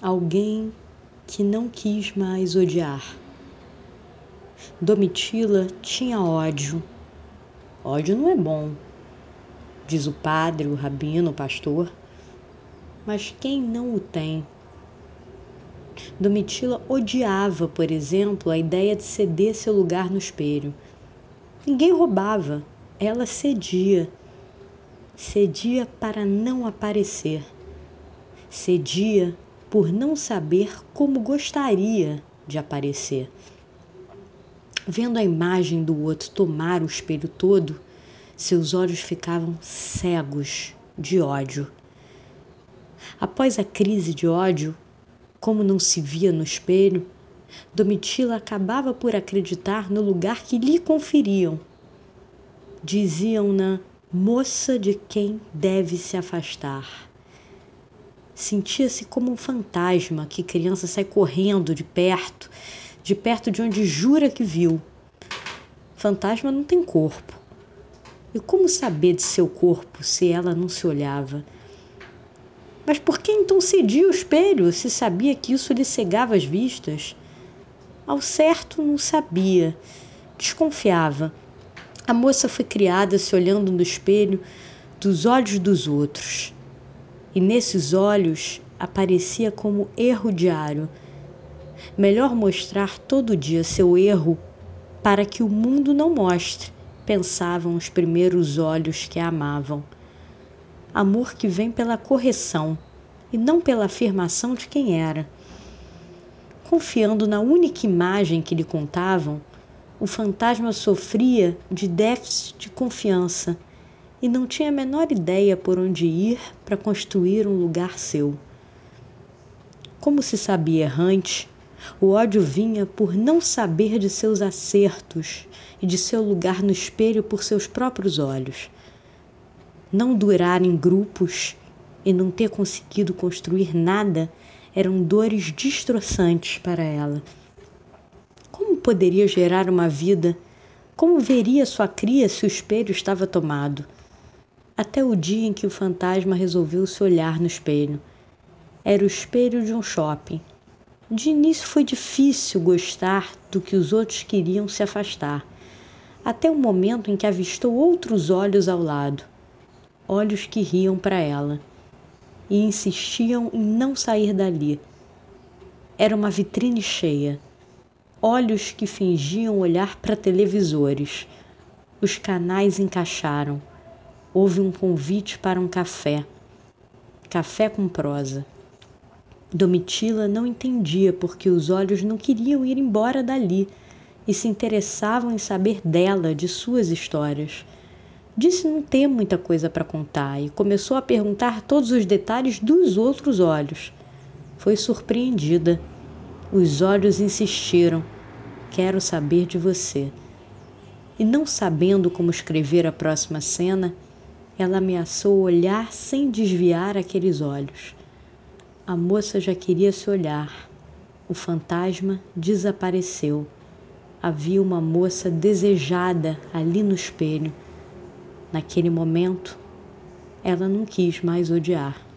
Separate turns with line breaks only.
alguém que não quis mais odiar. Domitila tinha ódio. Ódio não é bom, diz o padre, o rabino, o pastor. Mas quem não o tem? Domitila odiava, por exemplo, a ideia de ceder seu lugar no espelho. Ninguém roubava, ela cedia. Cedia para não aparecer. Cedia por não saber como gostaria de aparecer. Vendo a imagem do outro tomar o espelho todo, seus olhos ficavam cegos de ódio. Após a crise de ódio, como não se via no espelho, Domitila acabava por acreditar no lugar que lhe conferiam. Diziam-na moça de quem deve se afastar. Sentia-se como um fantasma que criança sai correndo de perto, de perto de onde jura que viu. Fantasma não tem corpo. E como saber de seu corpo se ela não se olhava? Mas por que então cedia o espelho se sabia que isso lhe cegava as vistas? Ao certo, não sabia. Desconfiava. A moça foi criada se olhando no espelho dos olhos dos outros e nesses olhos aparecia como erro diário. Melhor mostrar todo dia seu erro para que o mundo não mostre, pensavam os primeiros olhos que a amavam. Amor que vem pela correção e não pela afirmação de quem era. Confiando na única imagem que lhe contavam, o fantasma sofria de déficit de confiança e não tinha a menor ideia por onde ir para construir um lugar seu. Como se sabia errante, o ódio vinha por não saber de seus acertos e de seu lugar no espelho por seus próprios olhos. Não durar em grupos e não ter conseguido construir nada eram dores destroçantes para ela. Como poderia gerar uma vida? Como veria sua cria se o espelho estava tomado? Até o dia em que o fantasma resolveu se olhar no espelho. Era o espelho de um shopping. De início foi difícil gostar do que os outros queriam se afastar, até o momento em que avistou outros olhos ao lado olhos que riam para ela e insistiam em não sair dali. Era uma vitrine cheia, olhos que fingiam olhar para televisores. Os canais encaixaram houve um convite para um café. Café com prosa. Domitila não entendia porque os olhos não queriam ir embora dali e se interessavam em saber dela, de suas histórias. Disse não ter muita coisa para contar e começou a perguntar todos os detalhes dos outros olhos. Foi surpreendida. Os olhos insistiram: Quero saber de você. E não sabendo como escrever a próxima cena, ela ameaçou olhar sem desviar aqueles olhos. A moça já queria se olhar. O fantasma desapareceu. Havia uma moça desejada ali no espelho. Naquele momento, ela não quis mais odiar.